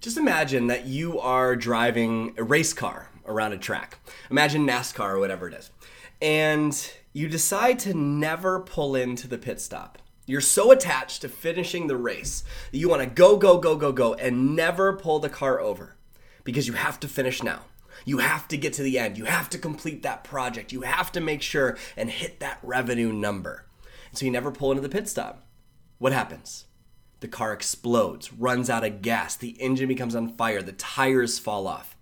Just imagine that you are driving a race car around a track. Imagine NASCAR or whatever it is. And you decide to never pull into the pit stop. You're so attached to finishing the race that you want to go, go, go, go, go, and never pull the car over because you have to finish now. You have to get to the end. You have to complete that project. You have to make sure and hit that revenue number. And so you never pull into the pit stop. What happens? The car explodes, runs out of gas, the engine becomes on fire, the tires fall off.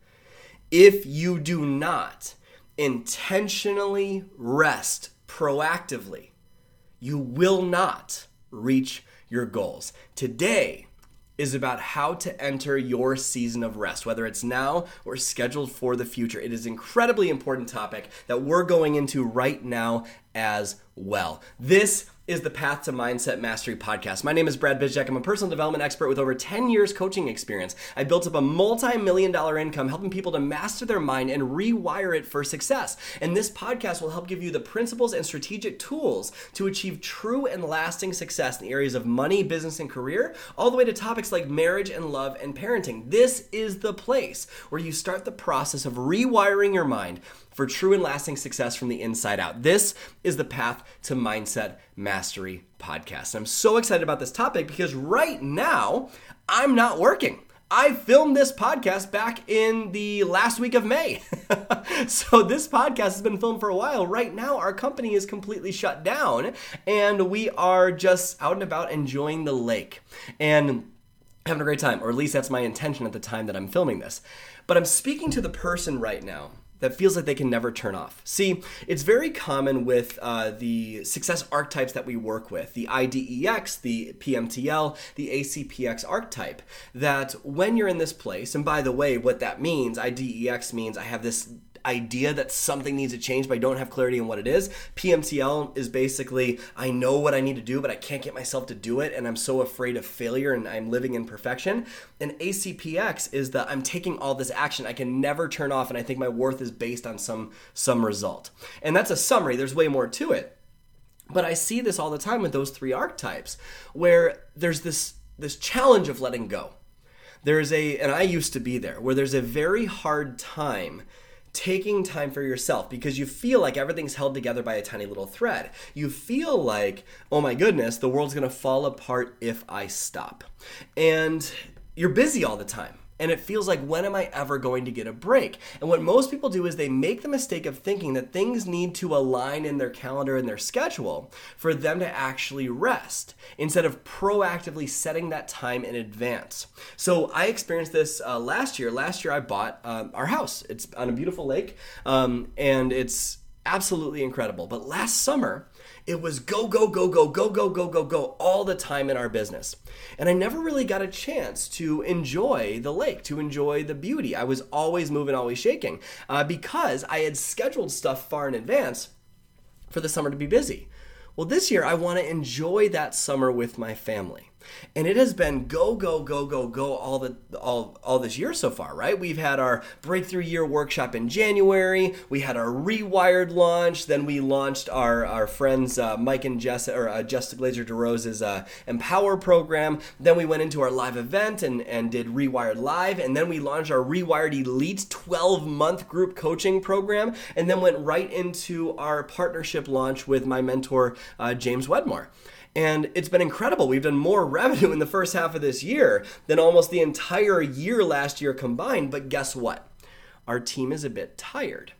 If you do not intentionally rest proactively, you will not reach your goals. Today is about how to enter your season of rest, whether it's now or scheduled for the future. It is an incredibly important topic that we're going into right now as well. This is the Path to Mindset Mastery podcast. My name is Brad Bizjack. I'm a personal development expert with over 10 years coaching experience. I built up a multi million dollar income helping people to master their mind and rewire it for success. And this podcast will help give you the principles and strategic tools to achieve true and lasting success in the areas of money, business, and career, all the way to topics like marriage and love and parenting. This is the place where you start the process of rewiring your mind for true and lasting success from the inside out. This is the Path to Mindset Mastery podcast. I'm so excited about this topic because right now I'm not working. I filmed this podcast back in the last week of May. so this podcast has been filmed for a while. Right now, our company is completely shut down and we are just out and about enjoying the lake and having a great time, or at least that's my intention at the time that I'm filming this. But I'm speaking to the person right now that feels like they can never turn off. See, it's very common with uh, the success archetypes that we work with the IDEX, the PMTL, the ACPX archetype. That when you're in this place, and by the way, what that means, IDEX means I have this idea that something needs to change, but I don't have clarity on what it is. PMTL is basically I know what I need to do, but I can't get myself to do it, and I'm so afraid of failure and I'm living in perfection. And ACPX is that I'm taking all this action. I can never turn off, and I think my worth is based on some some result. And that's a summary. There's way more to it. But I see this all the time with those three archetypes, where there's this this challenge of letting go. There's a, and I used to be there, where there's a very hard time taking time for yourself because you feel like everything's held together by a tiny little thread. You feel like, oh my goodness, the world's gonna fall apart if I stop. And you're busy all the time. And it feels like, when am I ever going to get a break? And what most people do is they make the mistake of thinking that things need to align in their calendar and their schedule for them to actually rest instead of proactively setting that time in advance. So I experienced this uh, last year. Last year, I bought um, our house. It's on a beautiful lake, um, and it's absolutely incredible. But last summer, it was go, go, go, go, go, go, go, go, go all the time in our business. And I never really got a chance to enjoy the lake, to enjoy the beauty. I was always moving, always shaking uh, because I had scheduled stuff far in advance for the summer to be busy. Well, this year I want to enjoy that summer with my family and it has been go go go go go all the all all this year so far right? We've had our breakthrough year workshop in january. We had our rewired launch. Then we launched our our friends uh, mike and jess or uh, jessica glazer derose's uh, empower program. Then we went into our live event and and did rewired live. And then we launched our rewired elite 12 month group coaching program. And then went right into our partnership launch with my mentor uh, james wedmore and it's been incredible. We've done more revenue in the first half of this year than almost the entire year last year combined. But guess what? Our team is a bit tired.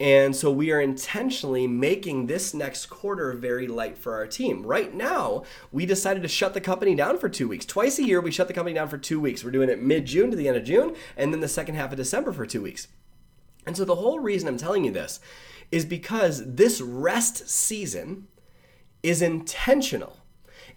And so we are intentionally making this next quarter very light for our team. Right now, we decided to shut the company down for two weeks. Twice a year, we shut the company down for two weeks. We're doing it mid June to the end of June, and then the second half of December for two weeks. And so the whole reason I'm telling you this is because this rest season is intentional.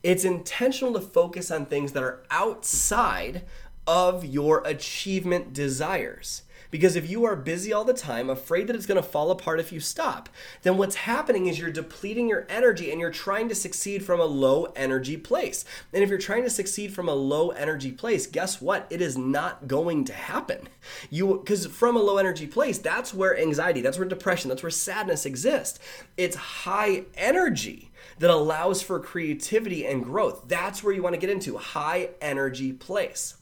It's intentional to focus on things that are outside of your achievement desires. Because if you are busy all the time, afraid that it's going to fall apart if you stop, then what's happening is you're depleting your energy and you're trying to succeed from a low energy place. And if you're trying to succeed from a low energy place, guess what? It is not going to happen. You cuz from a low energy place, that's where anxiety, that's where depression, that's where sadness exists. It's high energy that allows for creativity and growth. That's where you want to get into high energy place.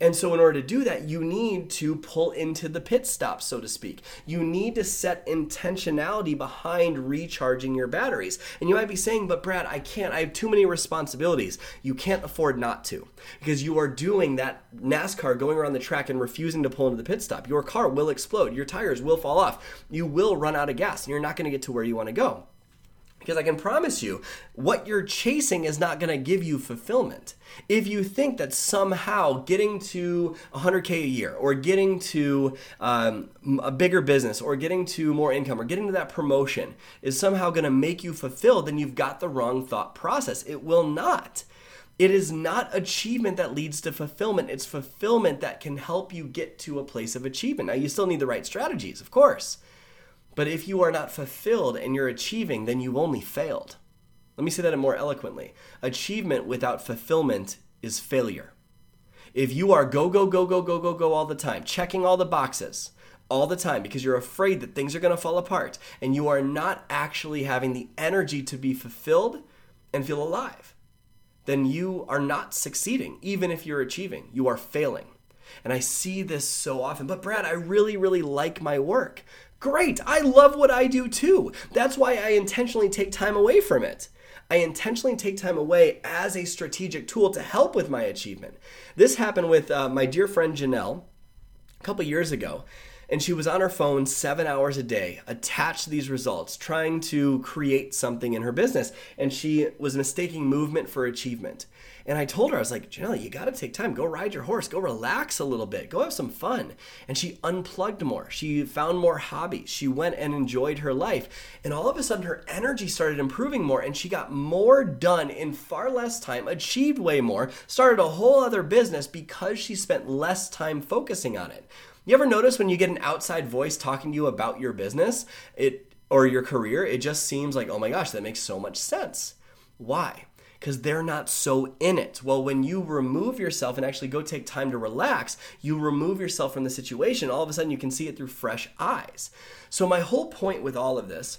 And so, in order to do that, you need to pull into the pit stop, so to speak. You need to set intentionality behind recharging your batteries. And you might be saying, but Brad, I can't. I have too many responsibilities. You can't afford not to because you are doing that NASCAR going around the track and refusing to pull into the pit stop. Your car will explode, your tires will fall off, you will run out of gas, and you're not going to get to where you want to go. Because I can promise you, what you're chasing is not going to give you fulfillment. If you think that somehow getting to 100K a year, or getting to um, a bigger business, or getting to more income, or getting to that promotion is somehow going to make you fulfilled, then you've got the wrong thought process. It will not. It is not achievement that leads to fulfillment. It's fulfillment that can help you get to a place of achievement. Now, you still need the right strategies, of course. But if you are not fulfilled and you're achieving, then you've only failed. Let me say that more eloquently. Achievement without fulfillment is failure. If you are go, go, go, go, go, go, go all the time, checking all the boxes all the time because you're afraid that things are going to fall apart and you are not actually having the energy to be fulfilled and feel alive, then you are not succeeding, even if you're achieving. You are failing. And I see this so often. But Brad, I really, really like my work. Great. I love what I do too. That's why I intentionally take time away from it. I intentionally take time away as a strategic tool to help with my achievement. This happened with uh, my dear friend Janelle a couple years ago and she was on her phone seven hours a day, attached to these results, trying to create something in her business. And she was mistaking movement for achievement. And I told her, I was like, Janelle, you got to take time. Go ride your horse. Go relax a little bit. Go have some fun. And she unplugged more. She found more hobbies. She went and enjoyed her life. And all of a sudden, her energy started improving more. And she got more done in far less time, achieved way more, started a whole other business because she spent less time focusing on it. You ever notice when you get an outside voice talking to you about your business, it or your career, it just seems like, "Oh my gosh, that makes so much sense." Why? because they're not so in it. Well, when you remove yourself and actually go take time to relax, you remove yourself from the situation. All of a sudden, you can see it through fresh eyes. So, my whole point with all of this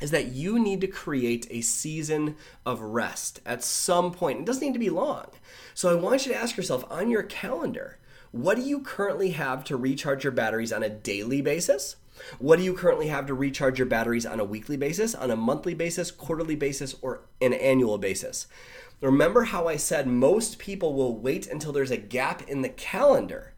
is that you need to create a season of rest at some point. It doesn't need to be long. So, I want you to ask yourself on your calendar what do you currently have to recharge your batteries on a daily basis? What do you currently have to recharge your batteries on a weekly basis, on a monthly basis, quarterly basis, or an annual basis? Remember how I said most people will wait until there's a gap in the calendar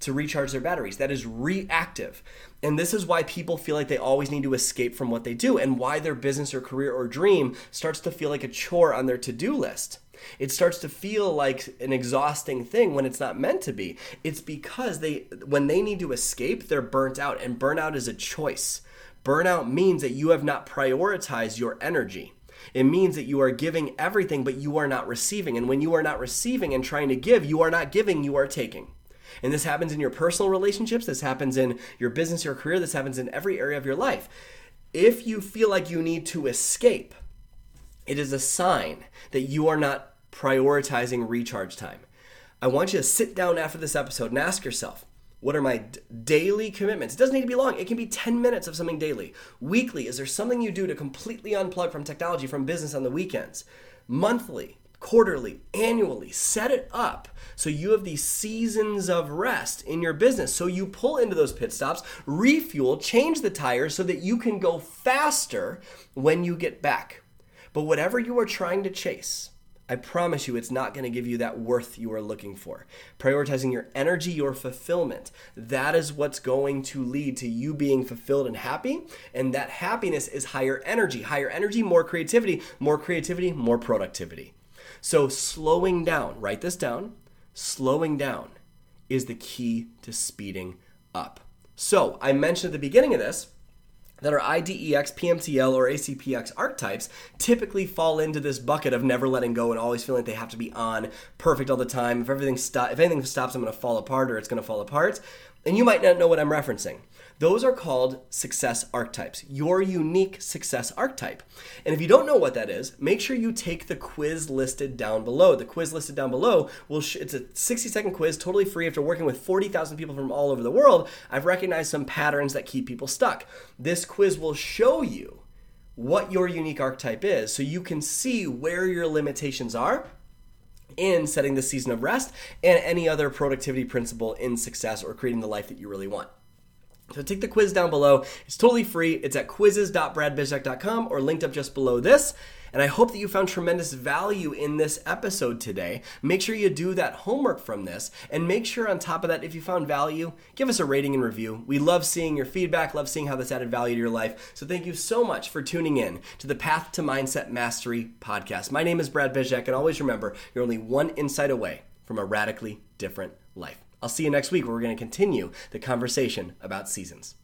to recharge their batteries. That is reactive. And this is why people feel like they always need to escape from what they do and why their business or career or dream starts to feel like a chore on their to do list. It starts to feel like an exhausting thing when it's not meant to be. It's because they when they need to escape, they're burnt out and burnout is a choice. Burnout means that you have not prioritized your energy. It means that you are giving everything but you are not receiving. And when you are not receiving and trying to give, you are not giving, you are taking. And this happens in your personal relationships, this happens in your business, your career, this happens in every area of your life. If you feel like you need to escape, it is a sign that you are not prioritizing recharge time. I want you to sit down after this episode and ask yourself, what are my d- daily commitments? It doesn't need to be long. It can be 10 minutes of something daily. Weekly, is there something you do to completely unplug from technology, from business on the weekends? Monthly, quarterly, annually, set it up so you have these seasons of rest in your business. So you pull into those pit stops, refuel, change the tires so that you can go faster when you get back. But whatever you are trying to chase, I promise you it's not going to give you that worth you are looking for. Prioritizing your energy, your fulfillment, that is what's going to lead to you being fulfilled and happy. And that happiness is higher energy. Higher energy, more creativity, more creativity, more productivity. So slowing down, write this down, slowing down is the key to speeding up. So I mentioned at the beginning of this that are IDEX, PMTL, or ACPX archetypes typically fall into this bucket of never letting go and always feeling like they have to be on perfect all the time. If everything sto- if anything stops, I'm going to fall apart or it's going to fall apart. And you might not know what I'm referencing. Those are called success archetypes, your unique success archetype. And if you don't know what that is, make sure you take the quiz listed down below. The quiz listed down below will sh- it's a 60 second quiz, totally free. After working with 40,000 people from all over the world, I've recognized some patterns that keep people stuck. This quiz will show you what your unique archetype is so you can see where your limitations are in setting the season of rest and any other productivity principle in success or creating the life that you really want. So take the quiz down below. It's totally free. It's at quizzes.bradbizjack.com or linked up just below this. And I hope that you found tremendous value in this episode today. Make sure you do that homework from this. And make sure, on top of that, if you found value, give us a rating and review. We love seeing your feedback, love seeing how this added value to your life. So thank you so much for tuning in to the Path to Mindset Mastery podcast. My name is Brad Bizjack, and always remember, you're only one insight away from a radically different life. I'll see you next week where we're going to continue the conversation about seasons.